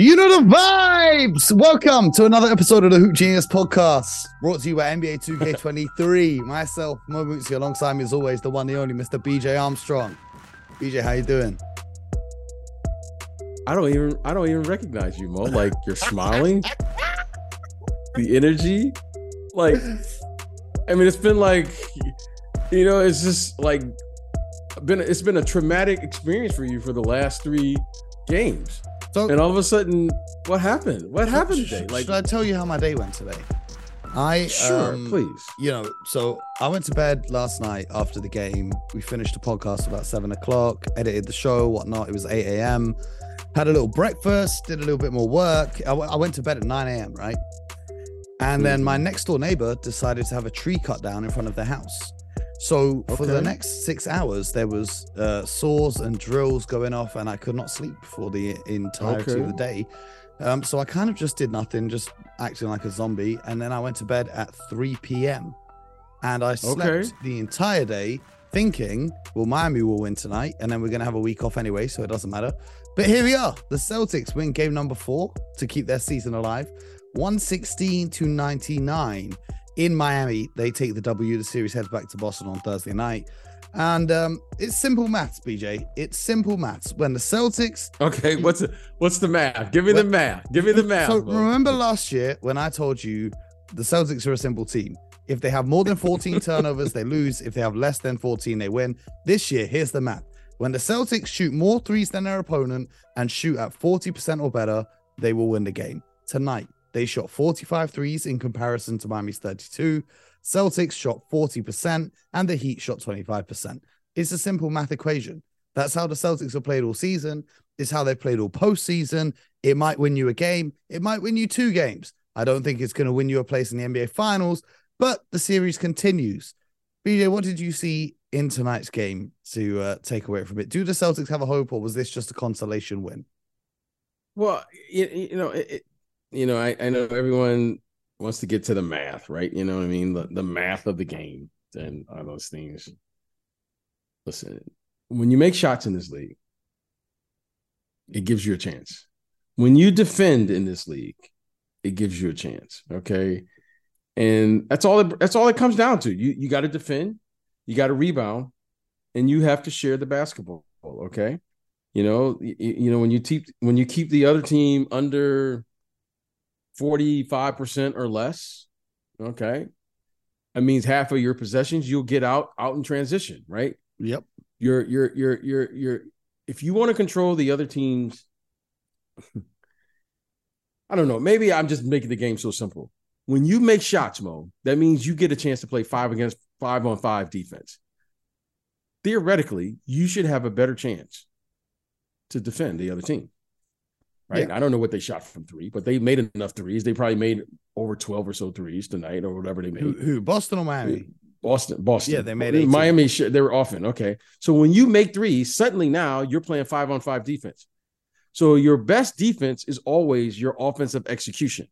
You know the vibes. Welcome to another episode of the Hoop Genius podcast, brought to you by NBA 2K23. Myself, Mo Mootsie, alongside me as always, the one, the only, Mr. BJ Armstrong. BJ, how you doing? I don't even I don't even recognize you, Mo. Like you're smiling, the energy, like I mean, it's been like you know, it's just like been it's been a traumatic experience for you for the last three games. So, And all of a sudden, what happened? What happened today? Like, should I tell you how my day went today? I sure, um, please. you know, so I went to bed last night after the game. We finished the podcast about seven o'clock, edited the show, whatnot. It was 8 a.m. Had a little breakfast, did a little bit more work. I, w- I went to bed at 9 a.m., right? And then my next door neighbor decided to have a tree cut down in front of their house. So for the next six hours, there was uh, saws and drills going off, and I could not sleep for the entirety Okay. of the day. Um, so I kind of just did nothing, just acting like a zombie. And then I went to bed at 3 p.m. And I slept Okay. the entire day thinking, well, Miami will win tonight. And then we're going to have a week off anyway. So it doesn't matter. But here we are. The Celtics win game number four to keep their season alive 116 to 99 in Miami. They take the W. The series heads back to Boston on Thursday night. And um, it's simple maths, BJ. It's simple maths. When the Celtics Okay, what's the what's the math? Give me the math. Give me the math. So remember last year when I told you the Celtics are a simple team. If they have more than 14 turnovers, they lose. If they have less than 14, they win. This year, here's the math. When the Celtics shoot more threes than their opponent and shoot at 40% or better, they will win the game. Tonight, they shot 45 threes in comparison to Miami's 32. Celtics shot 40% and the Heat shot 25%. It's a simple math equation. That's how the Celtics have played all season. It's how they've played all postseason. It might win you a game. It might win you two games. I don't think it's going to win you a place in the NBA Finals, but the series continues. BJ, what did you see in tonight's game to uh, take away from it? Do the Celtics have a hope, or was this just a consolation win? Well, you, you know, it, you know, I, I know everyone wants to get to the math, right? You know what I mean? The, the math of the game and all those things. Listen, when you make shots in this league, it gives you a chance. When you defend in this league, it gives you a chance. Okay. And that's all it, that's all it comes down to. You you got to defend, you got to rebound, and you have to share the basketball. Okay. You know, you, you know when you keep when you keep the other team under 45% or less, okay? That means half of your possessions you'll get out out in transition, right? Yep. You're you're you're you're you're if you want to control the other teams I don't know, maybe I'm just making the game so simple. When you make shots, Mo, that means you get a chance to play 5 against 5 on 5 defense. Theoretically, you should have a better chance to defend the other team right? I don't know what they shot from three, but they made enough threes. They probably made over 12 or so threes tonight or whatever they made. Who, who Boston or Miami? Boston, Boston. Yeah, they made 18. Miami. They were often okay. So when you make threes, suddenly now you're playing five on five defense. So your best defense is always your offensive execution.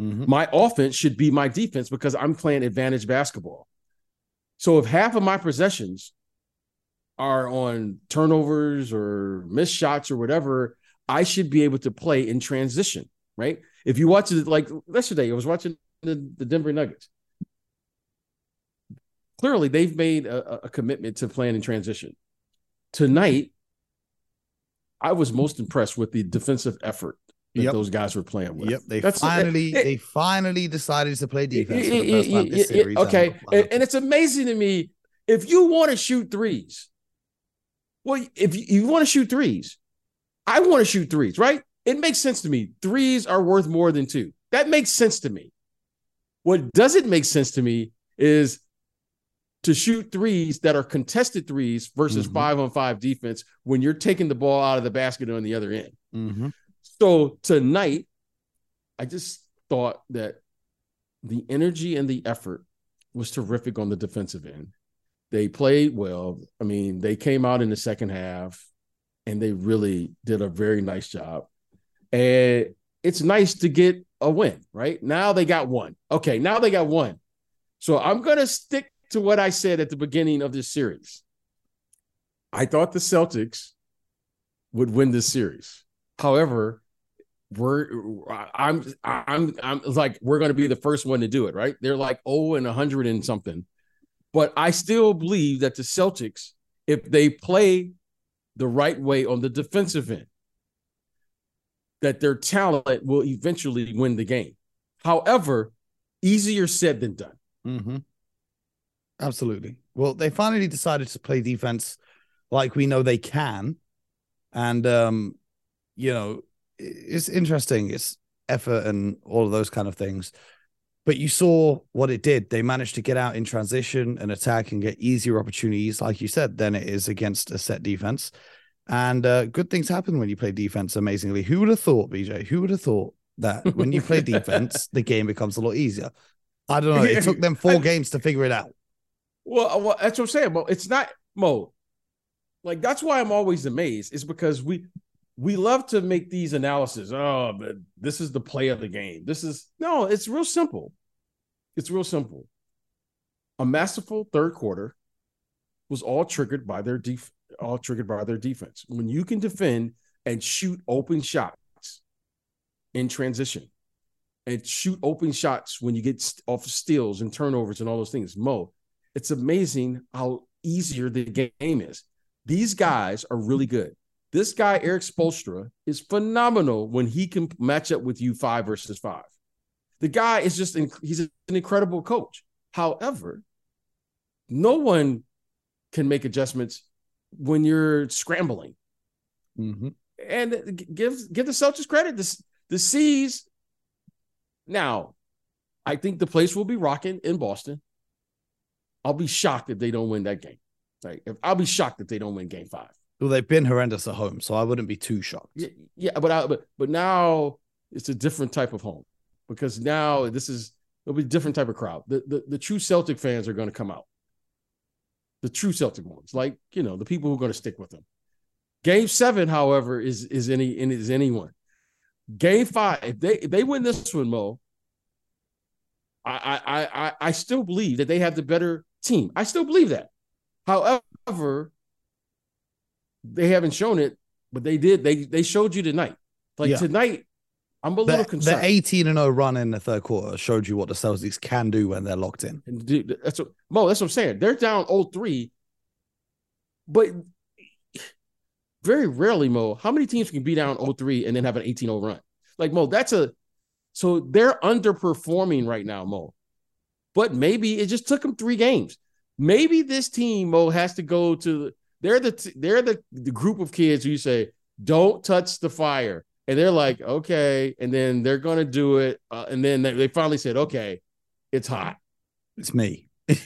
Mhm. My offense should be my defense because I'm playing advantage basketball. So if half of my possessions are on turnovers or missed shots or whatever, I should be able to play in transition, right? If you watch it like yesterday, I was watching the, the Denver Nuggets. Clearly, they've made a, a commitment to playing in transition. Tonight, I was most impressed with the defensive effort that Yep. those guys were playing with. Yep. They That's- finally, it- they finally decided to play defense for Y- the first time this y- series. Okay, and- and, and it's amazing to me if you want to shoot threes. Well, if you, you want to shoot threes, I want to shoot threes, right? It makes sense to me. Threes are worth more than two. That makes sense to me. What doesn't make sense to me is to shoot threes that are contested threes versus Mhm. five on five defense when you're taking the ball out of the basket on the other end. Mhm. So tonight, I just thought that the energy and the effort was terrific on the defensive end. They played well. I mean, they came out in the second half and they really did a very nice job. And it's nice to get a win, right? Now they got one. Okay, now they got one. So I'm going to stick to what I said at the beginning of this series. I thought the Celtics would win this series. However, we're I'm I'm I'm like we're going to be the first one to do it, right? They're like oh and 100 and something. But I still believe that the Celtics if they play the right way on the defensive end that their talent will eventually win the game. However, easier said than done. Mm-hmm. Absolutely. Well, they finally decided to play defense like we know they can. And, um, you know, it's interesting. It's effort and all of those kind of things. But you saw what it did. They managed to get out in transition and attack and get easier opportunities, like you said, than it is against a set defense. And uh, good things happen when you play defense amazingly. Who would have thought, BJ? Who would have thought that when you play defense, the game becomes a lot easier? I don't know. It took them four I, games to figure it out. Well, well, that's what I'm saying. Well, it's not Mo. Like that's why I'm always amazed. Is because we we love to make these analyses. Oh, but this is the play of the game. This is no. It's real simple. It's real simple. A masterful third quarter was all triggered by their def- all triggered by their defense. When you can defend and shoot open shots in transition and shoot open shots when you get off steals and turnovers and all those things, Mo, it's amazing how easier the game is. These guys are really good. This guy, Erik Spoelstra, is phenomenal when he can match up with you five versus five. The guy is just, he's an incredible coach. However, no one can make adjustments when you're scrambling. Mm-hmm. And give give the Celtics credit. The, the C's now, I think the place will be rocking in Boston. I'll be shocked if they don't win that game. Like if I'll be shocked if they don't win game five. Well, they've been horrendous at home, so I wouldn't be too shocked. Yeah, yeah but I, but but now it's a different type of home because now this is it'll be a different type of crowd. The the, the true Celtic fans are going to come out the true Celtic ones, like you know the people who are going to stick with them. Game seven, however, is is any is anyone. Game five, if they if they win this one, Mo, I I I I still believe that they have the better team. I still believe that. However, they haven't shown it, but they did. They they showed you tonight. Like yeah. tonight, I'm a little concerned. The 18 and 0 run in the third quarter showed you what the Celtics can do when they're locked in. Dude, that's what Mo, that's what I'm saying. They're down 0-3, but very rarely, Mo, how many teams can be down 0-3 and then have an 18-0 run? Like Mo, that's a so they're underperforming right now, Mo. But maybe it just took them three games. Maybe this team, Mo, has to go to they're the they're the, the group of kids who you say, don't touch the fire and they're like, okay, and then they're gonna do it, uh, and then they, they finally said, okay, it's hot. It's me.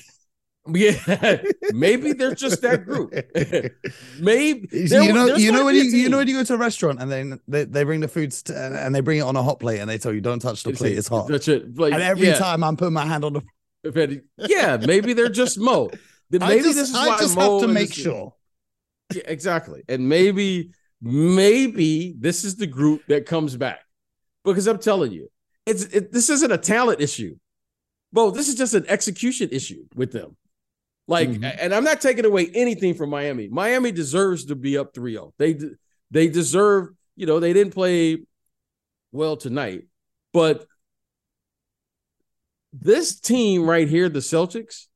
yeah, maybe they're just that group. maybe you know, you know when you you know when you go to a restaurant and then they, they bring the foods to, and they bring it on a hot plate and they tell you don't touch the plate, it's hot. Touch it. Like, and every yeah. time I'm putting my hand on the. yeah, maybe they're just Mo. Maybe I just, this is I why just Mo have to make sure. Yeah, exactly, and maybe maybe this is the group that comes back because I'm telling you, it's it, this isn't a talent issue, bro. This is just an execution issue with them. Like, mm-hmm. and I'm not taking away anything from Miami. Miami deserves to be up 3-0. They they deserve, you know, they didn't play well tonight, but this team right here, the Celtics,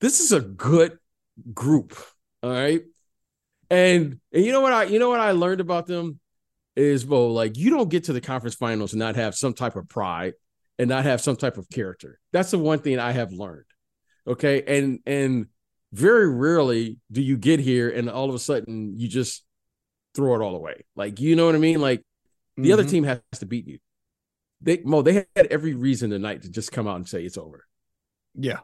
this is a good group. All right. And and you know what I you know what I learned about them is Bo, like you don't get to the conference finals and not have some type of pride and not have some type of character. That's the one thing I have learned. Okay. And and very rarely do you get here and all of a sudden you just throw it all away. Like you know what I mean? Like the mm-hmm. other team has to beat you. They Mo, they had every reason tonight to just come out and say it's over. Yeah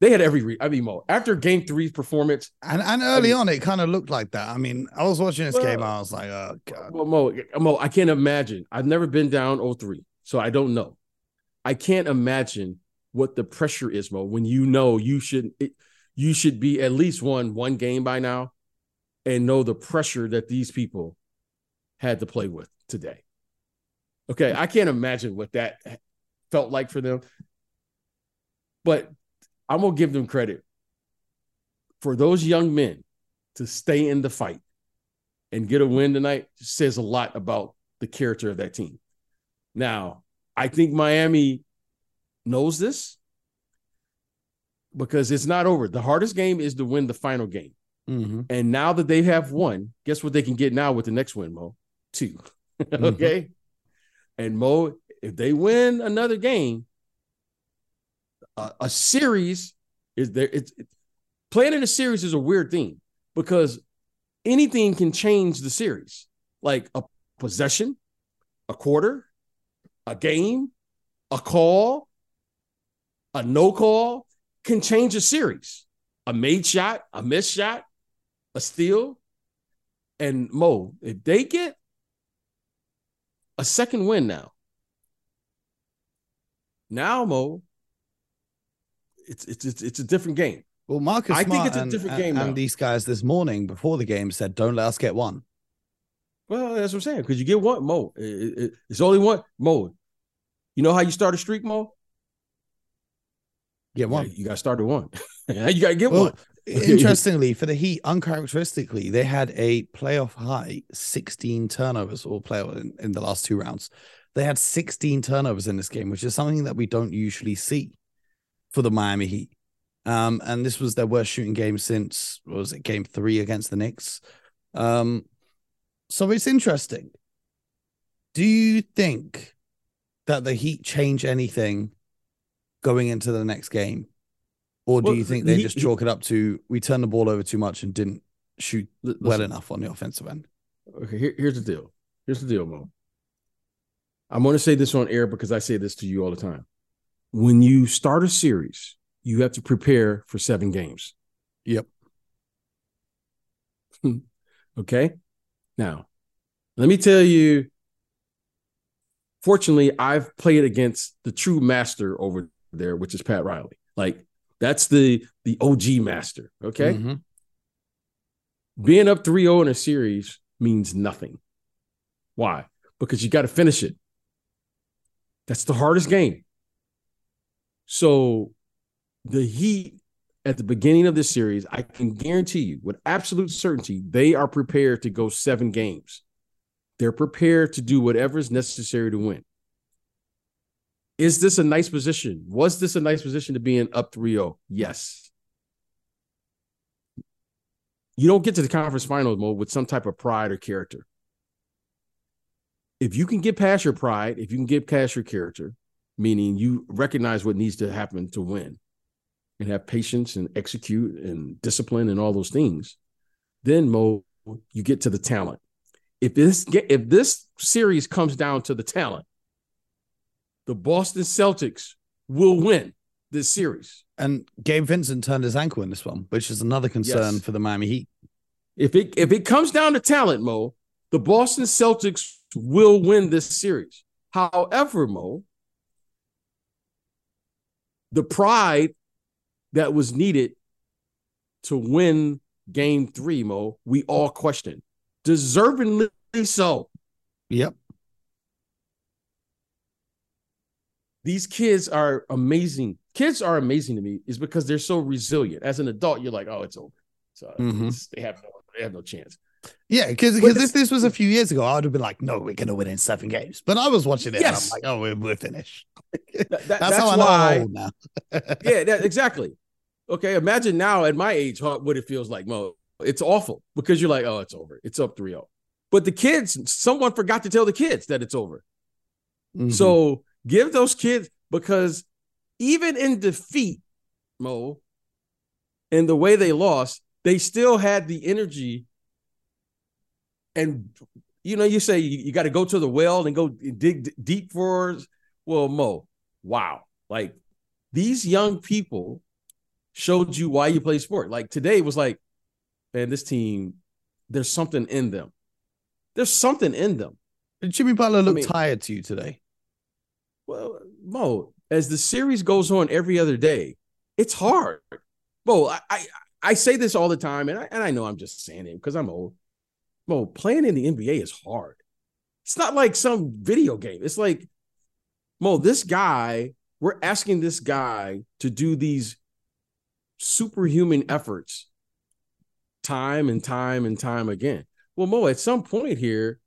they had every re- I mean, Mo, after game three's performance. And and early I mean, on, it kind of looked like that. I mean, I was watching this well, game, I was like, oh, God. Well, Mo, Mo, I can't imagine. I've never been down 0-3, so I don't know. I can't imagine what the pressure is, Mo, when you know you should it, you should be at least won one game by now and know the pressure that these people had to play with today. Okay, I can't imagine what that felt like for them. But I'm gonna give them credit for those young men to stay in the fight and get a win tonight says a lot about the character of that team. Now, I think Miami knows this because it's not over. The hardest game is to win the final game. Mm-hmm. And now that they have won, guess what they can get now with the next win, Mo? 2 okay. Mm-hmm. And Mo, if they win another game, a, a series is there. It's it, playing in a series is a weird thing because anything can change the series, like a possession, a quarter, a game, a call, a no call can change a series. A made shot, a missed shot, a steal. And Mo, if they get a second win now, now Mo, it's it's it's, it's a different game. Well, Marcus, I Smart think it's a and, different and- game now. And these guys this morning before the game said, "Don't let us get one." Well, that's what I'm saying. Because you get one Mo. It- it- it- it's only one Mo. You know how you start a streak, Mo? Get one. Yeah, you got to start at one. you got to get Well, one. Interestingly, for the Heat, uncharacteristically, they had a playoff high 16 turnovers or play in, in the last two rounds. They had 16 turnovers in this game, which is something that we don't usually see for the Miami Heat. Um, and this was their worst shooting game since what was it game three against the Knicks. Um, so it's interesting. Do you think that the Heat change anything going into the next game? Or do Well, you think the they Heat- just chalk it up to we turned the ball over too much and didn't shoot L- well enough on the offensive end? Okay, here- here's the deal. Here's the deal, Mo. I'm going to say this on air because I say this to you all the time. When you start a series, you have to prepare for seven games. Yep. Okay. Now, let me tell you. Fortunately, I've played against the true master over there, which is Pat Riley. Like that's the the OG master. Okay. Mhm. Being up 3-0 in a series means nothing. Why? Because you got to finish it. That's the hardest game. So the Heat at the beginning of this series, I can guarantee you with absolute certainty, they are prepared to go seven games. They're prepared to do whatever is necessary to win. Is this a nice position? Was this a nice position to be in up 3-0? Yes. You don't get to the conference finals mode with some type of pride or character. If you can get past your pride, if you can get past your character, meaning you recognize what needs to happen to win and have patience and execute and discipline and all those things, then Mo, you get to the talent. If this if this series comes down to the talent, the Boston Celtics will win this series. And Gabe Vincent turned his ankle in this one, which is another concern Yes. for the Miami Heat. If it if it comes down to talent, Mo, the Boston Celtics will win this series. However, Mo, the pride that was needed to win game three, Mo, we all question. Deservingly so. Yep. These kids are amazing. Kids are amazing to me is because they're so resilient. As an adult, you're like, oh, it's over. So Mhm. it's- they have no they have no chance. Yeah, because if this- was a few years ago, I would have been like, no, we're going to win in seven games. But I was watching it Yes. and I'm like, oh, we're, we're finished. That- that- That's, that's how I know why now. yeah, that, exactly. Okay, imagine now at my age how, what it feels like. Mo, it's awful because you're like, oh, it's over. It's up 3 0. But the kids, someone forgot to tell the kids that it's over. Mhm. So give those kids because even in defeat, Mo, in the way they lost, they still had the energy. And you know, you say you, you got to go to the well and go dig d- deep for. Well, Mo, wow, like these young people showed you why you play sport. Like today was like, man, this team, there's something in them. There's something in them. Did Jimmy Butler look mean- tired to you today? Well, Mo, as the series goes on every other day, it's hard. Mo, I I, I say this all the time, and I, and I know I'm just saying it because I'm old. Mo, playing in the NBA is hard. It's not like some video game. It's like, Mo, this guy, we're asking this guy to do these superhuman efforts time and time and time again. Well, Mo, at some point here,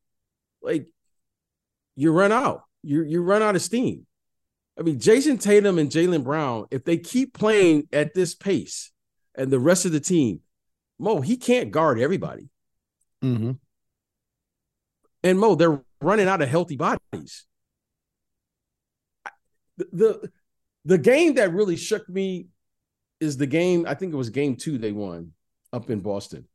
like you run out. You you run out of steam. I mean, Jayson Tatum and Jaylen Brown, if they keep playing at this pace, and the rest of the team, Mo, he can't guard everybody. Mm-hmm. And Mo, they're running out of healthy bodies. The, the the game that really shook me is the game. I think it was game two they won up in Boston.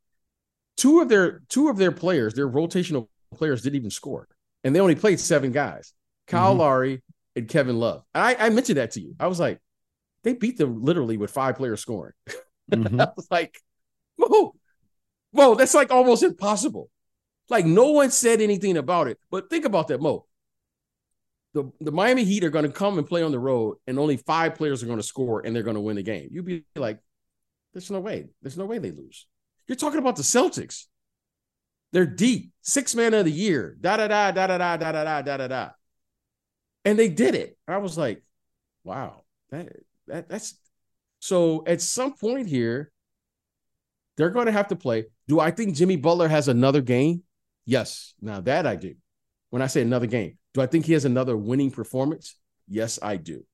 Two of their two of their players, their rotational players, didn't even score, and they only played seven guys: Kyle mm-hmm. Lowry and Kevin Love. I, I mentioned that to you. I was like, they beat them literally with five players scoring. Mm-hmm. I was like, whoa, whoa, that's like almost impossible. Like no one said anything about it. But think about that, Mo. The, the Miami Heat are going to come and play on the road, and only five players are going to score, and they're going to win the game. You'd be like, there's no way. There's no way they lose. You're talking about the Celtics. They're deep, six man of the year, da da da da da da da da da da da. And they did it. I was like, wow, that that that's so at some point here, they're going to have to play. Do I think Jimmy Butler has another game? Yes. Now that I do. When I say another game, do I think he has another winning performance? Yes, I do.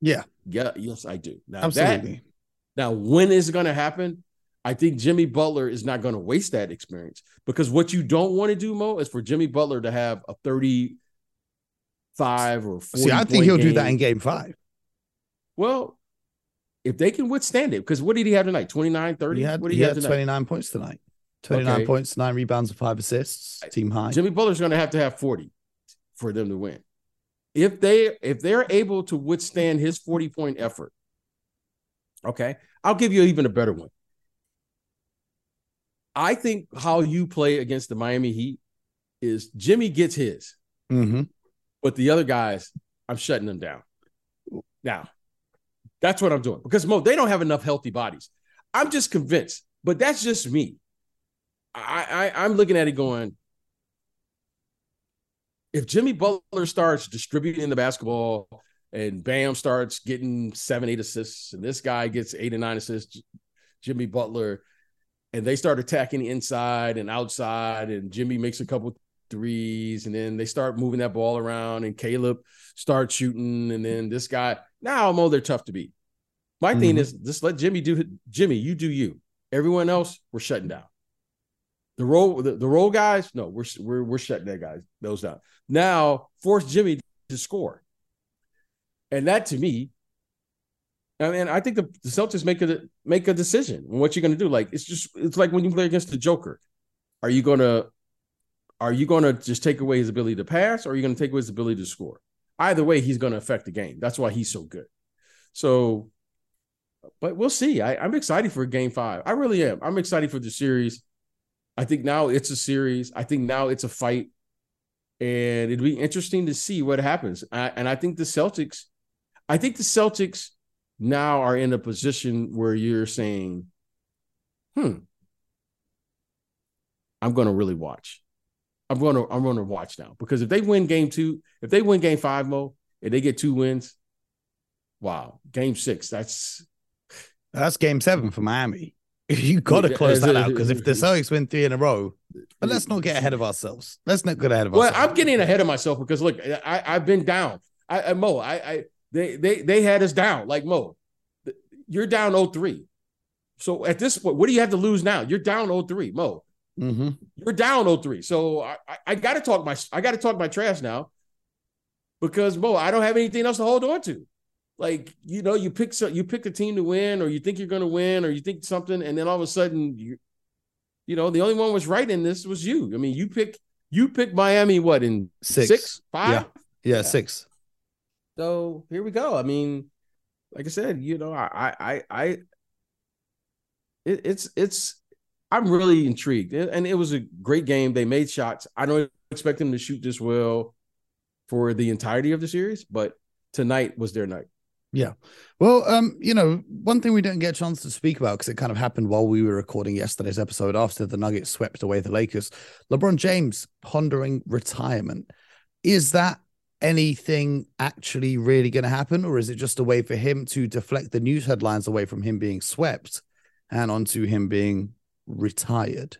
Yeah. Yeah. Yes, I do. Now Absolutely. That, now, when is it going to happen? I think Jimmy Butler is not going to waste that experience because what you don't want to do, Mo, is for Jimmy Butler to have a 35 or 40. See, I think he'll game. do that in game five. Well, if they can withstand it, because what did he have tonight? 29, 30? He had, what did he, he had 29 points tonight. 29 okay. points, nine rebounds, and five assists, team high. Jimmy Butler's going to have to have 40 for them to win. If they if they're able to withstand his 40 point effort, okay, I'll give you even a better one. I think how you play against the Miami Heat is Jimmy gets his, mm-hmm. but the other guys, I'm shutting them down. Now, that's what I'm doing because Mo, they don't have enough healthy bodies. I'm just convinced, but that's just me. I, I I'm looking at it going. If Jimmy Butler starts distributing the basketball and Bam starts getting seven, eight assists, and this guy gets eight and nine assists, Jimmy Butler, and they start attacking inside and outside, and Jimmy makes a couple threes, and then they start moving that ball around, and Caleb starts shooting, and then this guy now i Mo they're tough to beat. My mm-hmm. thing is just let Jimmy do Jimmy, you do you. Everyone else, we're shutting down. The role the, the role guys, no, we're we're we're shutting that guys those down. Now force Jimmy to score, and that to me, I mean, I think the, the Celtics make a make a decision on what you're going to do. Like it's just it's like when you play against the Joker, are you going to are you to just take away his ability to pass, or are you going to take away his ability to score? Either way, he's going to affect the game. That's why he's so good. So, but we'll see. I, I'm excited for Game Five. I really am. I'm excited for the series. I think now it's a series. I think now it's a fight, and it'd be interesting to see what happens. I, and I think the Celtics, I think the Celtics now are in a position where you're saying, "Hmm, I'm going to really watch. I'm going to I'm going to watch now because if they win Game Two, if they win Game Five, Mo, if they get two wins, wow, Game Six, that's that's Game Seven for Miami. You got to close that out because if the Celtics win three in a row, but let's not get ahead of ourselves. Let's not get ahead of well, ourselves. Well, I'm getting ahead of myself because look, I, I've been down. I, I Mo, I, I they they they had us down. Like Mo, you're down 0-3. So at this point, what do you have to lose now? You're down 0-3, Mo. Mm-hmm. You're down 0-3. So I, I, I got to talk my I got to talk my trash now because Mo, I don't have anything else to hold on to like you know you pick so you pick a team to win or you think you're going to win or you think something and then all of a sudden you you know the only one was right in this was you. I mean you pick you pick miami what in six, six? Five? Yeah. yeah. yeah. six. So here we go. I mean like i said you know i i i it, it's it's i'm really intrigued. And it was a great game. They made shots. I don't expect them to shoot this well for the entirety of the series but tonight was their night yeah. Well, um, you know, one thing we didn't get a chance to speak about because it kind of happened while we were recording yesterday's episode after the Nuggets swept away the Lakers. LeBron James pondering retirement. Is that anything actually really going to happen, or is it just a way for him to deflect the news headlines away from him being swept and onto him being retired?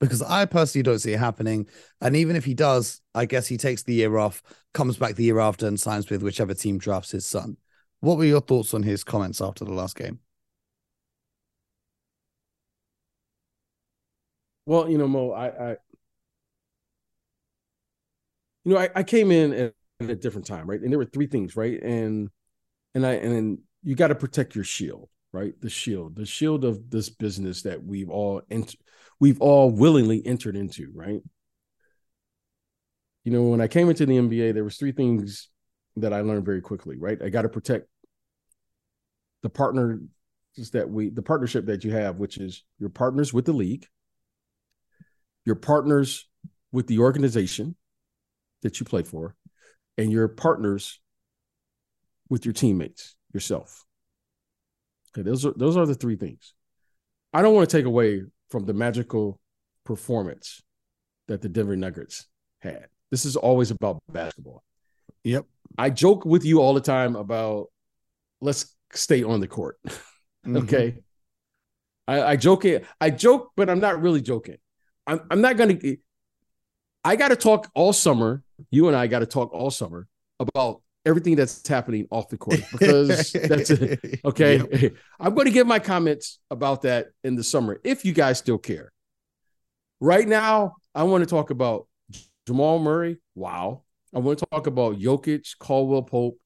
because I personally don't see it happening. And even if he does, I guess he takes the year off, comes back the year after, and signs with whichever team drafts his son. What were your thoughts on his comments after the last game? Well, you know, Mo, I, I you know, I, I came in at, at, a different time, right? And there were three things, right? And and I and you got to protect your shield, right? The shield, the shield of this business that we've all entered, we've all willingly entered into, right? You know, when I came into the NBA, there was three things that I learned very quickly, right? I got to protect the partner that we the partnership that you have, which is your partners with the league, your partners with the organization that you play for, and your partners with your teammates, yourself. Okay, those are those are the three things. I don't want to take away from the magical performance that the Denver Nuggets had. This is always about basketball. Yep. I joke with you all the time about let's stay on the court. Mm-hmm. okay. I, I joke it. I joke, but I'm not really joking. I'm, I'm not going to. I got to talk all summer. You and I got to talk all summer about everything that's happening off the court because that's it. Okay. Yep. I'm going to give my comments about that in the summer if you guys still care. Right now, I want to talk about Jamal Murray. Wow. I want to talk about Jokic, Caldwell Pope,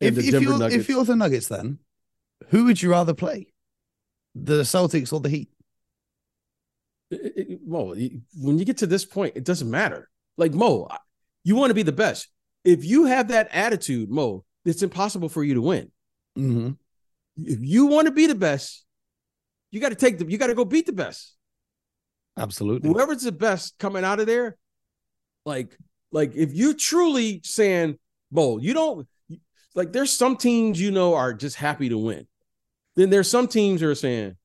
if, the if you're, If you're the Nuggets, then who would you rather play? The Celtics or the Heat? It, it, Mo, when you get to this point, it doesn't matter. Like Mo, you want to be the best. If you have that attitude, Mo, it's impossible for you to win. Mm-hmm. If you want to be the best, you got to take the. You got to go beat the best. Absolutely. Whoever's the best coming out of there, like, like if you truly saying, Mo, you don't like. There's some teams you know are just happy to win. Then there's some teams that are saying,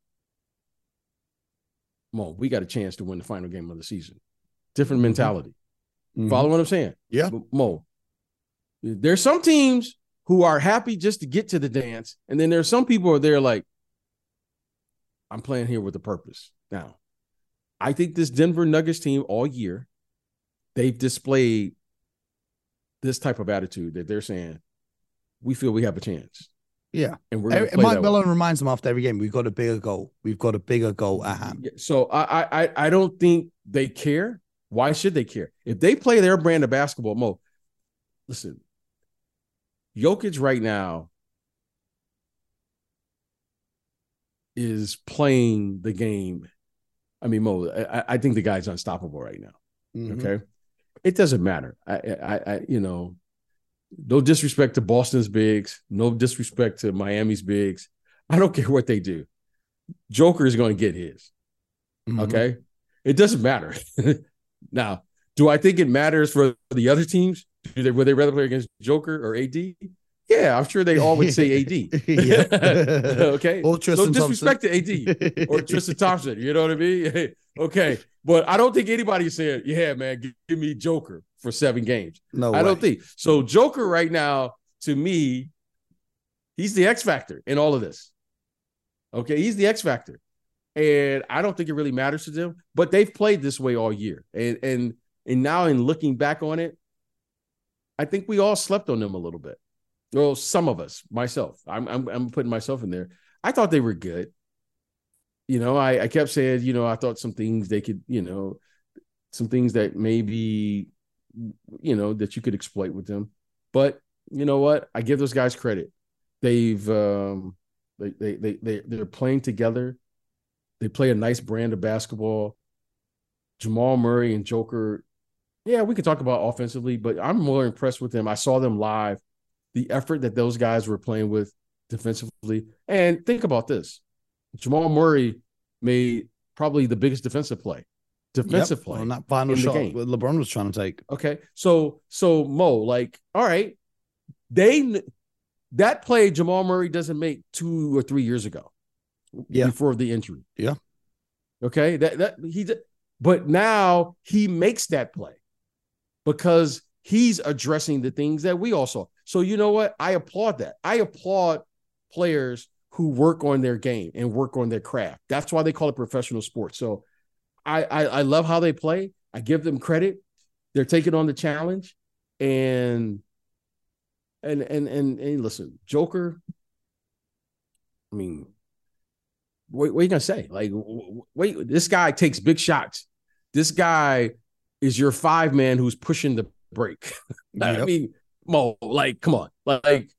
Mo, we got a chance to win the final game of the season. Different mm-hmm. mentality. Mm-hmm. Follow what I'm saying? Yeah. Mo, there's some teams who are happy just to get to the dance. And then there's some people who are there like, I'm playing here with a purpose. Now, I think this Denver Nuggets team all year, they've displayed this type of attitude that they're saying, we feel we have a chance. Yeah, and we're Mike Malone reminds them after every game, we've got a bigger goal. We've got a bigger goal at hand. So I I I don't think they care. Why should they care? If they play their brand of basketball, Mo, listen, Jokic right now is playing the game. I mean, Mo, I, I think the guy's unstoppable right now. Mm-hmm. Okay. It doesn't matter. I, I, I, you know, no disrespect to Boston's bigs, no disrespect to Miami's bigs. I don't care what they do. Joker is going to get his. Mm-hmm. Okay. It doesn't matter. now, do I think it matters for the other teams? Do they would they rather play against Joker or AD? Yeah, I'm sure they all would say AD. okay. Or Tristan no disrespect Thompson. to AD or Tristan Thompson. You know what I mean? okay. But I don't think anybody's saying, yeah, man, give, give me Joker for seven games. No, I way. don't think so. Joker right now, to me, he's the X factor in all of this. Okay, he's the X factor, and I don't think it really matters to them. But they've played this way all year, and and and now in looking back on it, I think we all slept on them a little bit. Well, some of us, myself, I'm I'm, I'm putting myself in there. I thought they were good. You know, I, I kept saying, you know, I thought some things they could, you know, some things that maybe you know that you could exploit with them. But you know what? I give those guys credit. They've um, they they they, they they're playing together. They play a nice brand of basketball. Jamal Murray and Joker, yeah, we could talk about offensively, but I'm more impressed with them. I saw them live, the effort that those guys were playing with defensively. And think about this Jamal Murray made probably the biggest defensive play defensive yep, play on that final shot LeBron was trying to take. Okay, so so Mo, like, all right, they that play Jamal Murray doesn't make two or three years ago, yeah, before the injury. Yeah. Okay, that that he, but now he makes that play because he's addressing the things that we all saw. So you know what? I applaud that. I applaud players who work on their game and work on their craft. That's why they call it professional sports. So I, I I love how they play. I give them credit. They're taking on the challenge, and and and and, and listen, Joker. I mean, what, what are you gonna say? Like, wait, this guy takes big shots. This guy is your five man who's pushing the break. Yep. I mean, Mo, like, come on, like,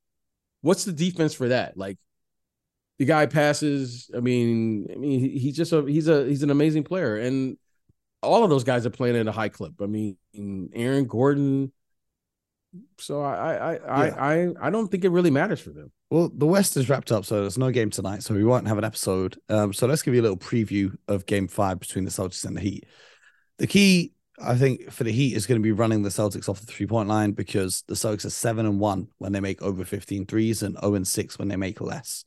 what's the defense for that? Like, the guy passes. I mean, I mean, he's just a he's a he's an amazing player, and all of those guys are playing at a high clip. I mean, Aaron Gordon. So I I I yeah. I I don't think it really matters for them. Well, the West is wrapped up, so there's no game tonight, so we won't have an episode. Um, so let's give you a little preview of Game Five between the Celtics and the Heat. The key, I think, for the Heat is going to be running the Celtics off the three point line because the Celtics are seven and one when they make over 15 threes and 0 and six when they make less.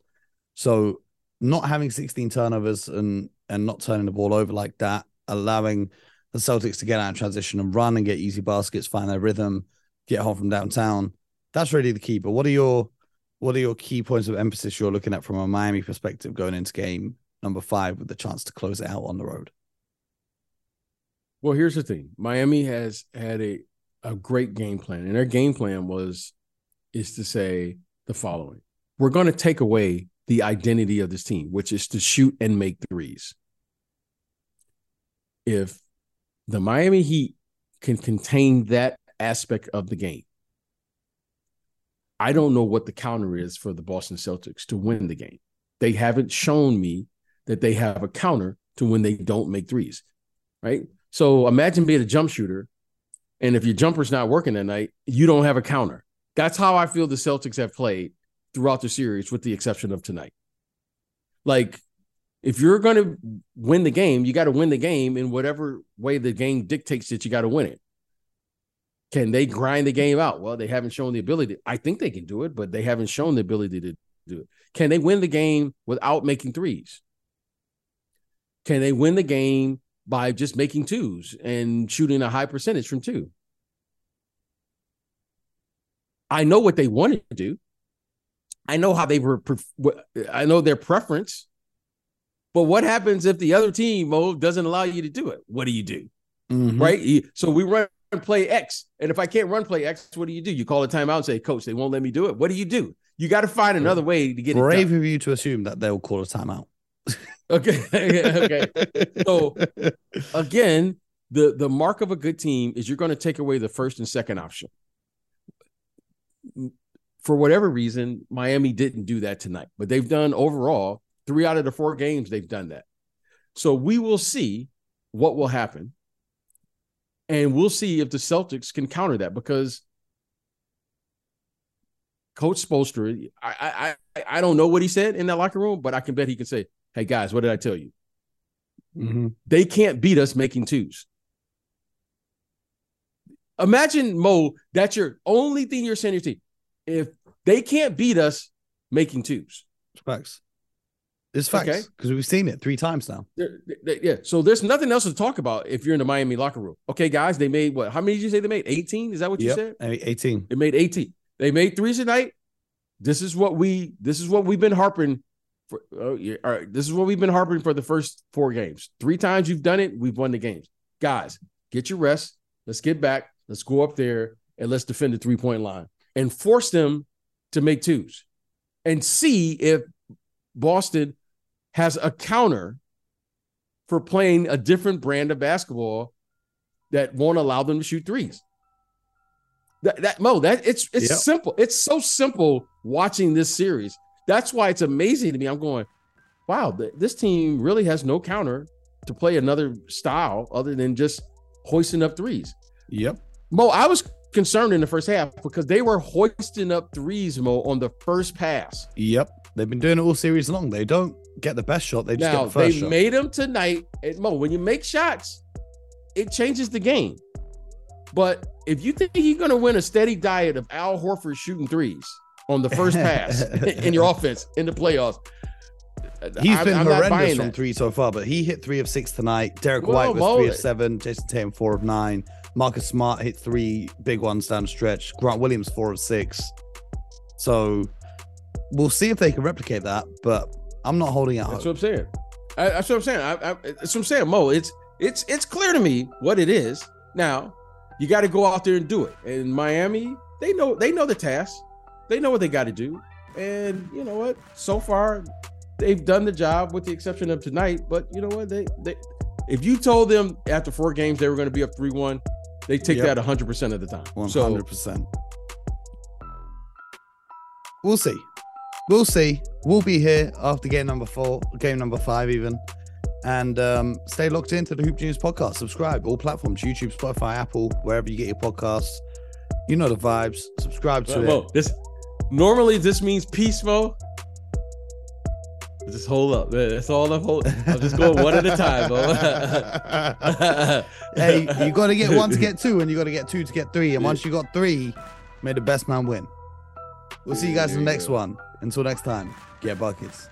So not having 16 turnovers and and not turning the ball over like that allowing the Celtics to get out of transition and run and get easy baskets, find their rhythm, get home from downtown. That's really the key. But what are your what are your key points of emphasis you're looking at from a Miami perspective going into game number five with the chance to close it out on the road? Well, here's the thing. Miami has had a, a great game plan, and their game plan was is to say the following. We're going to take away the identity of this team, which is to shoot and make threes if the Miami Heat can contain that aspect of the game, I don't know what the counter is for the Boston Celtics to win the game. They haven't shown me that they have a counter to when they don't make threes, right? So imagine being a jump shooter, and if your jumper's not working that night, you don't have a counter. That's how I feel the Celtics have played throughout the series, with the exception of tonight. Like if you're going to win the game, you got to win the game in whatever way the game dictates that you got to win it. Can they grind the game out? Well, they haven't shown the ability. I think they can do it, but they haven't shown the ability to do it. Can they win the game without making threes? Can they win the game by just making twos and shooting a high percentage from two? I know what they wanted to do. I know how they were. I know their preference. But what happens if the other team Mo doesn't allow you to do it? What do you do? Mm-hmm. Right? So we run play X. And if I can't run play X, what do you do? You call a timeout and say, Coach, they won't let me do it. What do you do? You got to find another way to get Brave it. Brave of you to assume that they'll call a timeout. okay. okay. So again, the the mark of a good team is you're going to take away the first and second option. For whatever reason, Miami didn't do that tonight, but they've done overall Three out of the four games, they've done that. So we will see what will happen. And we'll see if the Celtics can counter that because Coach Spoelstra, I, I I don't know what he said in that locker room, but I can bet he can say, "Hey guys, what did I tell you? Mm-hmm. They can't beat us making twos. Imagine Mo, that's your only thing you're saying to your team. If they can't beat us making twos, facts. It's facts because okay. we've seen it three times now. They're, they're, yeah. So there's nothing else to talk about if you're in the Miami locker room. Okay, guys, they made what? How many did you say they made? 18? Is that what you yep. said? 18. They made 18. They made threes tonight. This is what we. This is what we've been harping for. Oh, yeah, all right. This is what we've been harping for the first four games. Three times you've done it. We've won the games. Guys, get your rest. Let's get back. Let's go up there and let's defend the three point line and force them to make twos and see if Boston has a counter for playing a different brand of basketball that won't allow them to shoot threes. That, that Mo, that it's it's yep. simple. It's so simple watching this series. That's why it's amazing to me. I'm going, wow, this team really has no counter to play another style other than just hoisting up threes. Yep. Mo, I was concerned in the first half because they were hoisting up threes, Mo, on the first pass. Yep. They've been doing it all series long. They don't get the best shot. They just now, get the first they shot. made them tonight. And Mo, when you make shots, it changes the game. But if you think you're going to win a steady diet of Al Horford shooting threes on the first pass in your offense in the playoffs, He's been I'm horrendous from three so far, but he hit three of six tonight. Derrick well, White was Mo, three of seven. Jayson Tatum four of nine. Marcus Smart hit three big ones down the stretch. Grant Williams four of six. So we'll see if they can replicate that. But I'm not holding out. That's hope. what I'm saying. I, that's what I'm saying. I, I, that's what I'm saying, Mo. It's it's it's clear to me what it is. Now, you got to go out there and do it. And Miami, they know they know the task. They know what they got to do. And you know what? So far, they've done the job with the exception of tonight. But you know what? They they if you told them after four games they were going to be up three one, they take Yep. that hundred percent of the time. Hundred percent. We'll see. We'll see. We'll be here after game number four, game number five, even. And um, stay locked into the Hoop Genius podcast. Subscribe all platforms: YouTube, Spotify, Apple, wherever you get your podcasts. You know the vibes. Subscribe to it. This normally this means peace, Mo. Just hold up. That's all I'm holding. I'm just going one at a time, Mo. hey, you got to get one to get two, and you got to get two to get three. And once you got three, may the best man win. We'll see you guys in the next one. Until next time, get buckets.